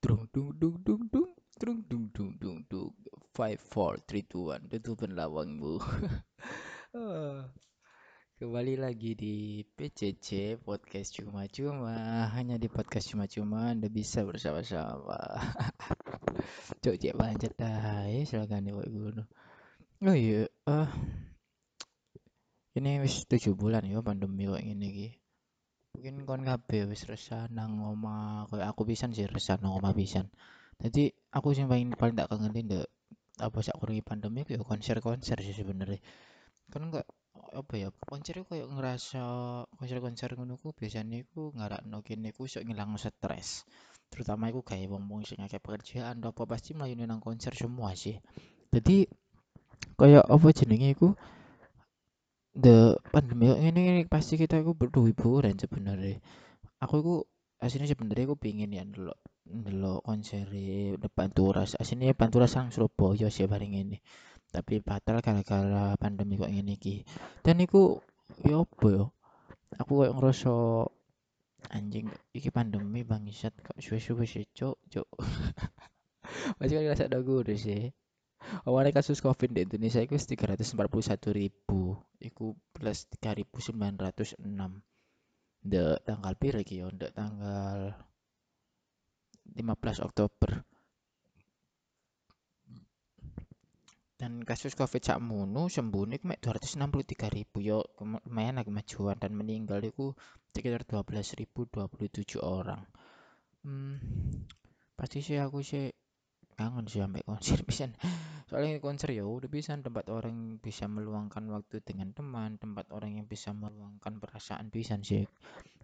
Drung dung dung dung dung. Drung dung dung dung dung. 5 4 3 2 1. Tutupin lawangmu. Kembali lagi di PCC Podcast Cuma-Cuma Hanya di Podcast Cuma-Cuma Anda bisa bersama-sama Cok cek banget dah eh. ya Silahkan ya Oh iya uh, Ini wis 7 bulan ya pandemi kayak gini mungkin kon kabeh wis resah nang omah koyo aku pisan sih resah nang omah pisan. Jadi aku sing paling paling tak kangenin ndek apa sak kurungi pandemi ku ya konser-konser sih sebenarnya. Kan enggak apa ya konser itu kayak ngerasa konser-konser ngono ku biasanya iku ngarakno kene ku sok ngilang stres. Terutama iku kayak wong-wong sing akeh pekerjaan apa pasti mlayune nang konser semua sih. Jadi kayak apa jenenge iku the pandemi kok ngene ini pasti kita iku butuh hiburan sebenarnya. Aku iku aslinya sebenarnya aku pingin ya dulu dulu konser depan turas aslinya panturas sang Surabaya sih bareng ini tapi batal gara-gara pandemi kok ngene iki. Dan iku ya apa ya? Aku kayak ngerasa anjing iki pandemi bangsat kok suwe-suwe sih cok cok masih kan ngerasa gue sih awalnya kasus covid di Indonesia itu 341 ribu. Iku plus 3906 de tanggal piro iki yo? Tanggal 15 Oktober. Dan kasus covid sakmono sembuh nih mek 263 ribu. Yo lumayan lagi kemajuan. Dan meninggal itu sekitar 12.027 orang. Hmm, pasti sih aku sih kangen sih sampai konser bisa soalnya konser ya udah bisa tempat orang bisa meluangkan waktu dengan teman tempat orang yang bisa meluangkan perasaan bisa sih.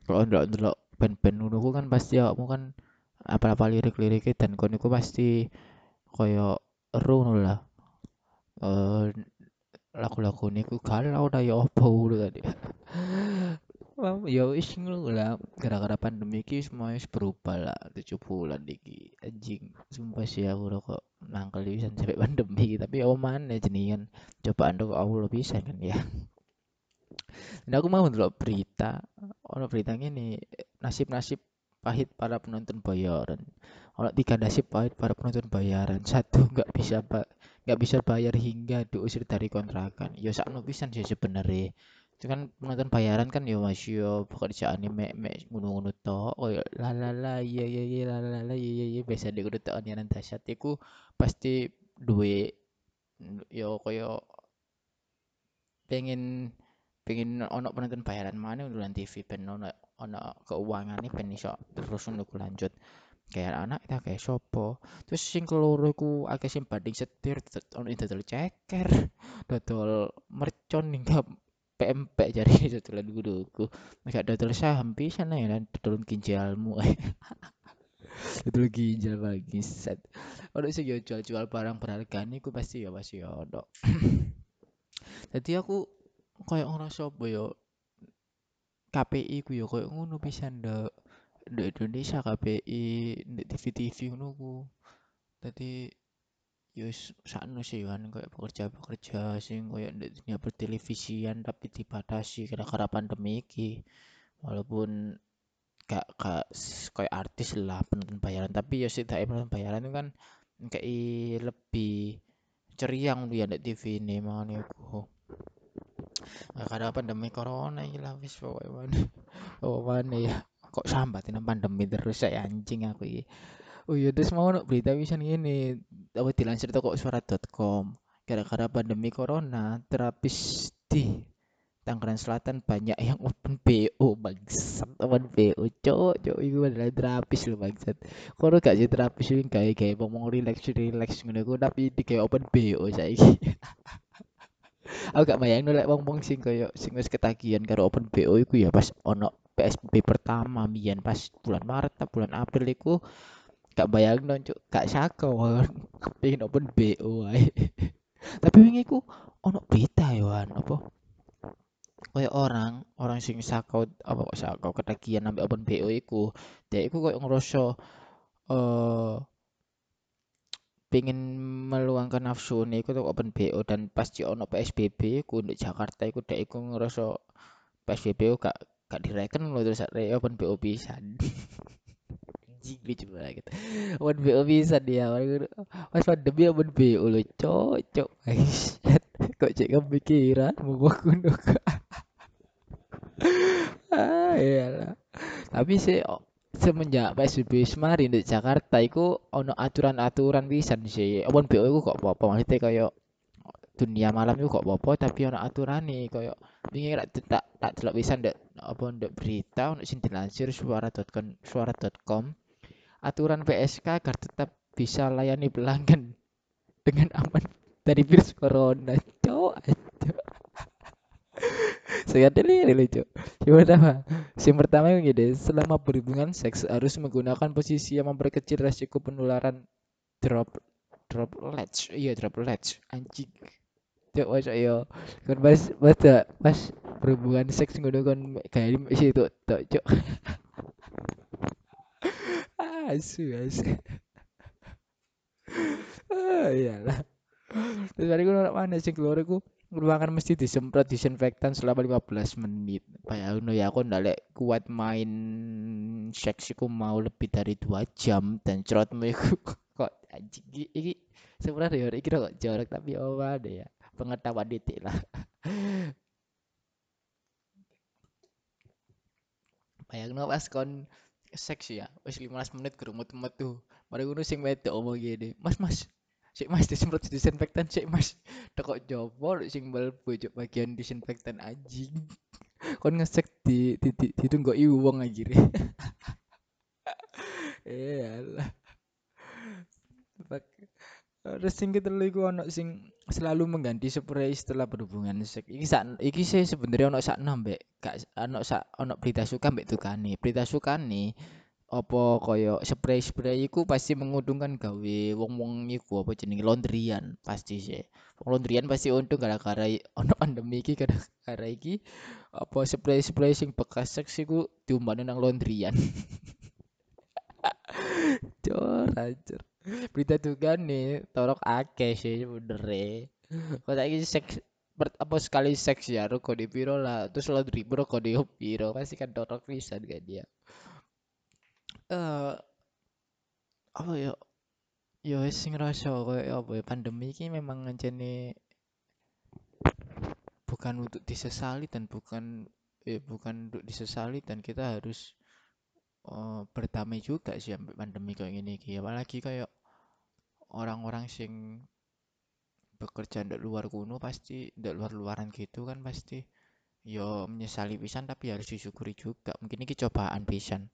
Kalau ndelok ndelok band-band ngono kan pasti awakmu kan apa-apa lirik-liriknya dan kon iku pasti koyo ero ngono lah. Eh lagu-lagu niku galau dah ya apa ngono tadi. Ya wis lah. Gara-gara pandemi iki semuanya berubah lah. Tujuh bulan iki anjing sumpah sih aku udah kok nangkel bisa sampai pandemi tapi apa mana jenian? Cobaan kok Allah bisa kan ya? Dan aku mau ndelok berita ono berita ini nasib-nasib pahit para penonton bayaran. Ono tiga nasib pahit para penonton bayaran. Satu nggak bisa ba- nggak bisa bayar hingga diusir dari kontrakan. Ya sakno pisan sih sebenarnya itu kan penonton bayaran kan ya masih yo pekerjaan ini mek mek ngono-ngono tok. Koyo la la la iya iya iya la la la iya iya iya. Biasa di kudu tok nian dahsyat pasti duwe yo koyo pengen pengen ono penonton bayaran mana nonton TV ben ono ono keuangan nih ben iso terus ku lanjut. Kayak anak kita kayak sopo terus sing keloro iku akeh sing banding setir ono dodol ceker dodol mercon hingga PMP jari dodolan guruku gak dodol saham pisan ya lan dodol ginjalmu dodol ginjal lagi set ono yo jual-jual barang berharga niku pasti ya pasti ya ono. Jadi aku kayak ngerasa apa ya KPI ku ya kayak ngono pisan ndek ndek Indonesia KPI ndek TV-TV ngono ku. Dadi yo sakno sih kan kayak pekerja-pekerja sing kayak ndek dunia pertelevisian tapi dibatasi gara-gara pandemi iki walaupun gak gak kayak artis lah penonton bayaran tapi ya sih penonton bayaran itu kan kayak lebih ceria ngono ya ndek TV ini makanya aku Gara-gara pandemi corona iki lah wis pokoke mana. Oh mana ya. Kok sambat ini pandemi terus saya anjing aku iki. Oh iya terus mau no berita bisa gini. Apa dilansir toko suara.com. Gara-gara pandemi corona, terapis di Tangerang Selatan banyak yang open BO bangsat open BO cowok cowok itu adalah terapis loh bangsat kalau gak sih terapis ini kayak kayak ngomong relax relax ngono tapi di kayak open BO saya aku gak bayang lek wong-wong sing koyo sing wis ketagihan karo open BO iku ya pas ono PSBB pertama mbiyen pas bulan Maret atau bulan April iku gak bayang cuk. Gak sako pengen open BO ae. Tapi wingi iku ono berita wan. Apa? Kayak orang orang sing sako apa kok sako ketagihan sampai open BO iku. Dia iku koyo ngerasa eh pengen meluangkan nafsu nih iku tuh open BO dan pas di ono PSBB ku di Jakarta iku dek iku ngerasa PSBB ku gak gak direken lho terus open BO pisan anjing lucu banget Awan BO bisa dia Mas pandemi awan BO lo cocok. Guys kok cek kepikiran mau kuno ah iyalah. Tapi sih oh, semenjak PSBB semarin di Jakarta itu ono aturan-aturan bisa sih. Awan BO itu kok apa-apa maksudnya kayak dunia malam itu kok apa tapi ono aturan nih kayak ini tak tak tak bisa ndak apa ndak berita untuk sing dilansir suara.com suara.com aturan PSK agar tetap bisa layani pelanggan dengan aman dari virus corona cowok saya ini lucu yang pertama yang pertama yang gini selama berhubungan seks harus menggunakan posisi yang memperkecil resiko penularan. Drop droplets iya droplets anjing. Cok mas ayo kan mas mas mas berhubungan seks ngono kan kayak di itu tok cok asu asu. Ah iyalah. Terus hari gue mana sih keluar gue ruangan mesti disemprot disinfektan selama 15 menit. Kayak ngono ya aku ndak kuat main seks iku mau lebih dari dua jam dan cerotmu iku kok anjing. Iki sebenarnya ya iki kok jorok tapi oh ada ya pengetahuan titik lah. Bayangno pas kon seks ya. Wis 15 menit gerumut metu mari ngono sing wedok omong gini mas mas. Sik mas disemprot disinfektan sik mas. Tekok jopo sing bal bojok bagian disinfektan anjing. Kon ngesek di di, di ditunggu wong anjir. Eh lah Terus sing ketelu iku ono sing selalu mengganti spray setelah berhubungan seks. Iki sak iki sih sebenarnya ono sak mbek gak ono sak ono berita suka mbek tukane. Berita sukane apa kaya spray-spray iku pasti menguntungkan gawe wong-wong iku apa jenenge laundryan pasti sih. Wong laundryan pasti untung gara-gara ono pandemi iki gara-gara iki apa spray-spray sing bekas seks iku diumbane nang laundryan. Cor, berita nih torok akeh sih bener kok saiki seks apa sekali seks ya rokok di piro lah. Terus lo dribble rokok di piro. Pasti kan torok bisa kan dia. Eh apa ya? Ya sing kayak apa ya pandemi ini memang ngene bukan untuk disesali dan bukan eh, bukan untuk disesali dan kita harus uh, berdamai juga sih pandemi kayak gini apalagi kayak orang-orang sing bekerja di luar kuno pasti di luar-luaran gitu kan pasti yo menyesali pisan tapi harus disyukuri juga. Mungkin ini cobaan pisan.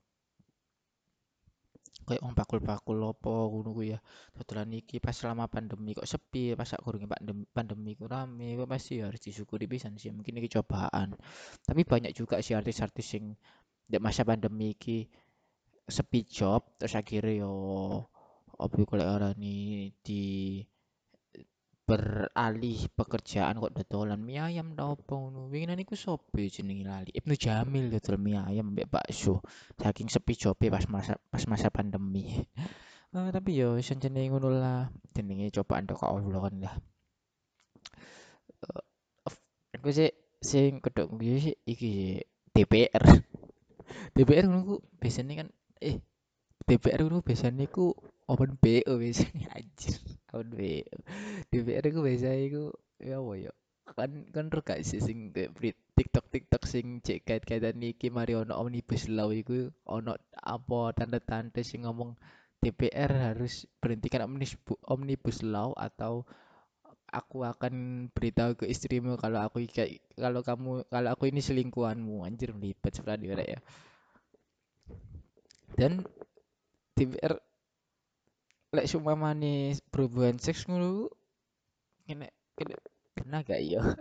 Kayak om pakul-pakul lopo kuno ku ya. Setelah niki pas selama pandemi kok sepi pas aku kurang pandemi pandemi ku rame kok pasti harus disyukuri pisan sih. Mungkin ini cobaan. Tapi banyak juga sih artis-artis sing di masa pandemi ki sepi job terus akhirnya yo apa golek arani di beralih pekerjaan kok dodolan mie ayam ta opo ngono. Winginan iku sapa jenenge lali. Ibnu Jamil dodol mie ayam mbek bakso. Saking sepi jobe pas masa pas masa pandemi. Uh, tapi yo iso jenenge ngono lah. Jenenge cobaan tok Allah kan lah. Uh, aku sih sing kedok gue sih iki DPR. DPR ngono biasanya kan eh DPR ngono biasanya ku open BO biasanya anjir open BO DPR ku biasanya iku ya apa ya kan kan gak sih sing TikTok TikTok sing cek kait-kaitan niki mari ono omnibus law iku ono apa tanda-tanda sing ngomong DPR harus berhentikan omnibus law atau aku akan beritahu ke istrimu kalau aku kalau kamu kalau aku ini selingkuhanmu. Anjir melipet sebenarnya ya dan DPR lek mani berhubungan seks ngono kena kena pernah gak iya?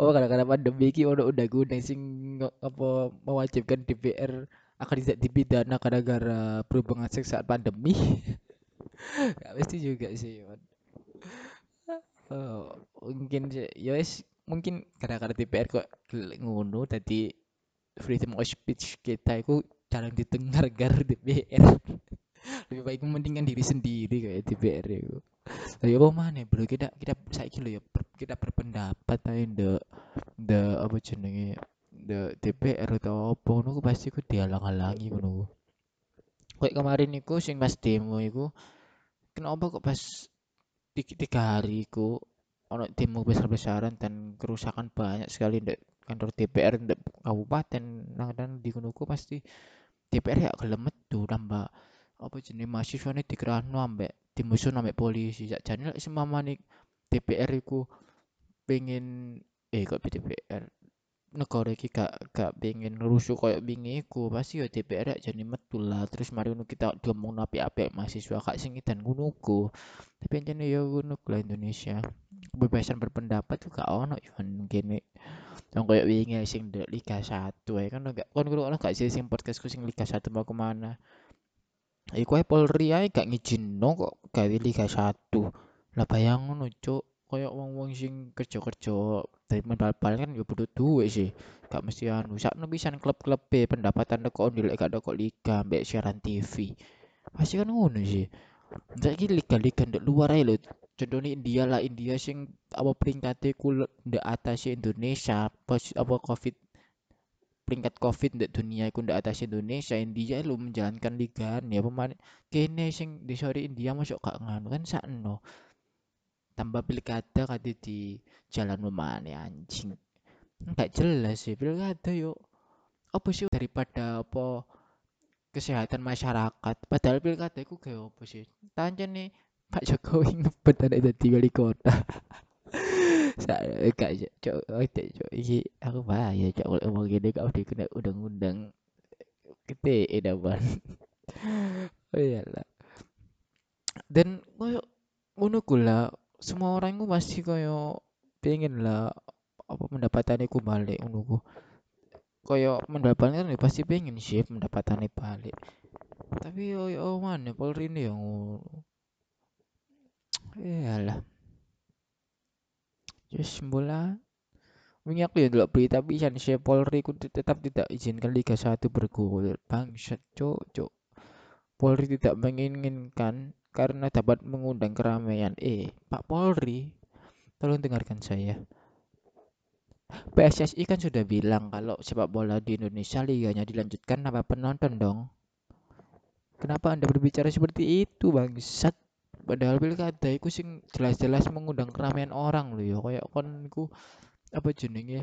Oh kadang-kadang pandemi iki ono udah guna sing apa mewajibkan DPR akan tidak dipidana gara-gara berhubungan seks saat pandemi. Gak pasti juga sih oh, mungkin ya wes mungkin kadang-kadang DPR kok ngono tadi freedom of speech kita itu jarang didengar gara DPR lebih baik mementingkan diri sendiri kayak DPR itu. Tapi apa mana bro? Kita kita saya kira ya kita berpendapat aja the the apa jenenge? The DPR atau apa ngono pasti ku dihalang-halangi ngono Kayak kemarin iku sing pas demo iku kenapa kok pas tiga, tiga hari iku ono demo besar-besaran dan kerusakan banyak sekali di kantor DPR di kabupaten nah dan di kunuku pasti DPR ya gelem metu tambah apa jenis mahasiswa ini dikerano ambek dimusuh ambek polisi. Sakjane lek semamane DPR iku pengen eh kok DPR negara iki gak gak pengen rusuh koyo wingi iku. Pasti ya DPR ya jadi metu lah. Terus mari ngono kita diomong apik-apik mahasiswa kak sing dan ngono tapi anjene ya ngono lah Indonesia. Kebebasan berpendapat juga ono even gini yang kayak wingi sing di Liga 1 ya kan enggak kan ngono gak sih sing podcastku sing Liga 1 mau ke mana? Iku ae Polri ae gak ngijinno kok gawe Liga 1 lah bayang ngono cuk kayak wong-wong sing kerja-kerja dari bal-bal kan ya butuh duit sih. Gak mesti anu sakno pisan klub-klub B pendapatan teko nilai gak kok liga mbek siaran TV pasti kan ngono sih. Saiki liga-liga ndek luar ae lho contohnya India lah India sing apa peringkatnya ku ndek atas Indonesia pos apa covid peringkat covid ndek dunia iku ndek atas Indonesia India lu menjalankan liga ya pemain kene sing di sore India masuk gak nganu kan sakno tambah pilkada kata di jalan mana anjing. Nggak jelas sih pilkada yuk apa sih daripada apa kesehatan masyarakat? Padahal pilkada itu kayak apa sih? Tanya nih Pak Jokowi ngebet ada jadi wali kota. Saya gak cok oh cok iki aku bahaya cok kalau ngomong gini kau kena undang-undang gede edapan. Oh iyalah dan koyo ngono kula semua orang itu pasti koyo pengen lah apa pendapatan itu balik ngono koyo mendapatkan ya pasti pengen sih pendapatan balik. Tapi yo yo mana Polri ini yang iyalah. Just bola. Wingi aku ya delok berita pisan si Polri ku tetap tidak izinkan Liga 1 bergulir. Bangsat, cok, cok. Polri tidak menginginkan karena dapat mengundang keramaian. Eh, Pak Polri, tolong dengarkan saya. PSSI kan sudah bilang kalau sepak bola di Indonesia liganya dilanjutkan tanpa penonton dong. Kenapa Anda berbicara seperti itu, bangsat? Padahal pilkada itu sing jelas-jelas mengundang keramaian orang loh ya. Kayak kon iku apa jenenge?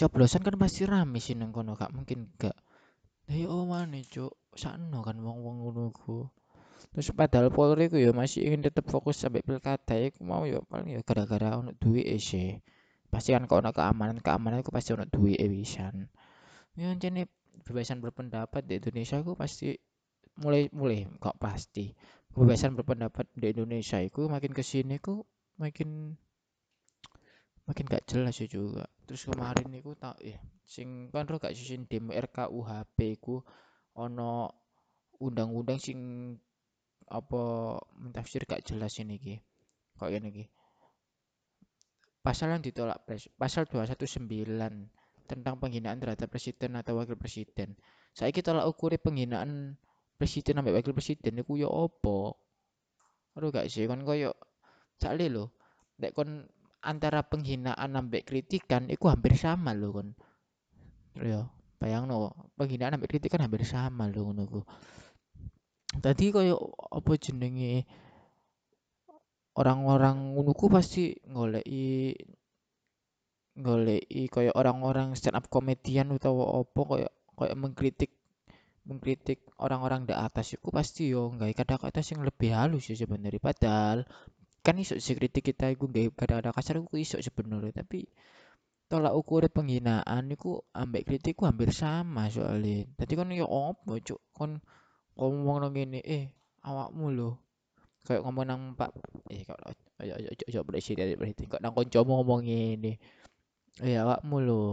Coblosan kan pasti rame sih nang kono, gak mungkin gak. Lah oh mana, Cuk? Sakno kan wong-wong ngono ku terus padahal Polri ku ya masih ingin tetap fokus sampai pilkada ya mau ya paling ya gara-gara untuk duit sih. Pasti kan kalau keamanan keamanan itu pasti untuk duit e wisan. Ya jadi kebebasan berpendapat di Indonesia aku pasti mulai mulai kok pasti. Kebebasan berpendapat di Indonesia itu makin ke sini ku makin makin gak jelas ya juga. Terus kemarin itu tak ya sing kan gak sing demo RKUHP ku ono undang-undang sing apa mentafsir gak jelas ini ki? Kok ini ki? Pasal yang ditolak pres pasal 219 tentang penghinaan terhadap presiden atau wakil presiden. Saya kita tolak ukur penghinaan presiden sampai wakil presiden itu ya opo? Aduh gak sih kan koyo cale lo dek kon antara penghinaan sampai kritikan itu hampir sama lo kon. Ya bayang no penghinaan sampai kritikan hampir sama lo ngono tadi kayak apa jenenge? Orang-orang ngono pasti ngoleki ngoleki kayak orang-orang stand up komedian utawa apa kayak kayak mengkritik mengkritik orang-orang di atas. Itu pasti yo nggak kata-kata yang lebih halus ya sebenarnya. Padahal kan iso sih kritik kita itu nggak kata-kata kasar itu iso sebenarnya. Tapi tolak ukur penghinaan itu ambek kritikku hampir sama soalnya. Tadi kan yo opo cuk? Kon ngomong nang ngene eh awakmu lho. Kayak ngomong nang Pak eh kok ayo ayo ayo berisi dari berisi. Kok nang kancamu ngomong ngene eh awakmu lho.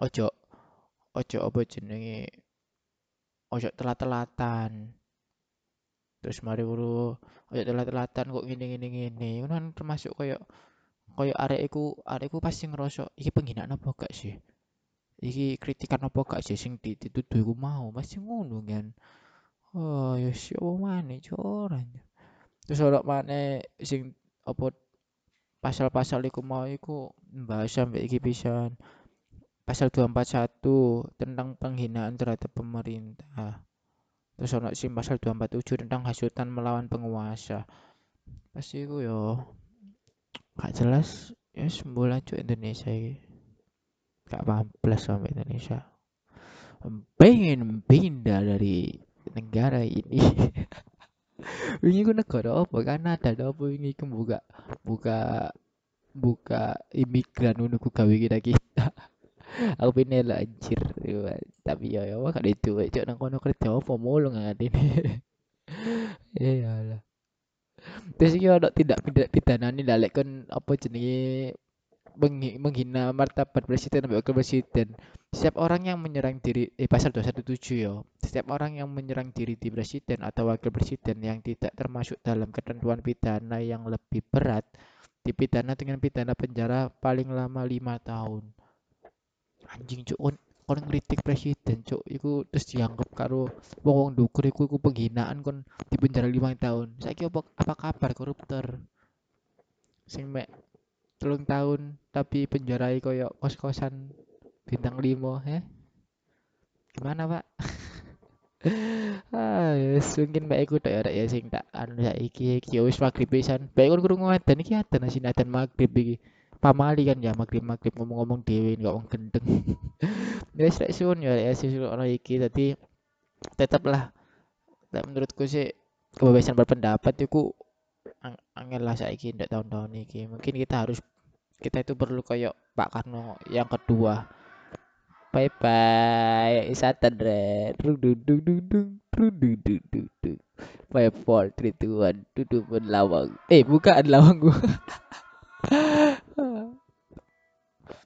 Ojo ojo apa jenenge? Ojo telat-telatan. Terus mari buru ojo telat-telatan kok ngene. Ngene kan termasuk kayak kayak arek iku arek iku pasti ngerasa iki penghinaan apa gak sih? Iki kritikan apa gak sih sing dituduh iku mau? Pasti ngono kan Oh, ya siapa mana coran. Terus ora mana sing apa pasal-pasal iku mau iku mbahas sampai iki pisan. Pasal 241 tentang penghinaan terhadap pemerintah. terus ono sing pasal 247 tentang hasutan melawan penguasa pasti iku yo gak jelas ya sembulan cuk Indonesia ini gak paham plus sama Indonesia pengen pindah dari negara ini. Ini ku negara apa? Kanada apa ini ku buka buka buka imigran ngono ku gawe kita kita. Aku pindah lah anjir. Tapi ya ya gak itu. Cuk nang kono kerja apa? Mulu nggak ini. Iya lah terus iki ono tidak pidana nih dalek kan apa jenenge menghina martabat presiden dan wakil presiden. Setiap orang yang menyerang diri eh pasal 217 ya. Setiap orang yang menyerang diri di presiden atau wakil presiden yang tidak termasuk dalam ketentuan pidana yang lebih berat dipidana dengan pidana penjara paling lama lima tahun. Anjing cuk on, on ngritik presiden cuk iku terus dianggap karo wong wong dukur iku, iku penghinaan kon di penjara lima tahun. Saiki apa, apa kabar koruptor? Sing mek telung tahun tapi penjarai koyo kos-kosan bintang limo ya gimana pak? Ah yes, mungkin mbak iku tak ya sing tak anu ya iki iki wis maghrib pisan. Mbak iku krungu adzan iki adzan asin adzan maghrib iki. Pamali kan ya maghrib maghrib ngomong-ngomong dewi nggak wong gendeng. Wis rek suwun ya ya suwun ono iki. Tadi tetaplah menurutku sih kebebasan berpendapat itu ang angel lah saiki ndak tahun-tahun ini mungkin kita harus kita itu perlu kayak Pak Karno. Yang kedua. Bye bye isatan red five four three two one. Tutup lawang. Eh bukaan lawang gua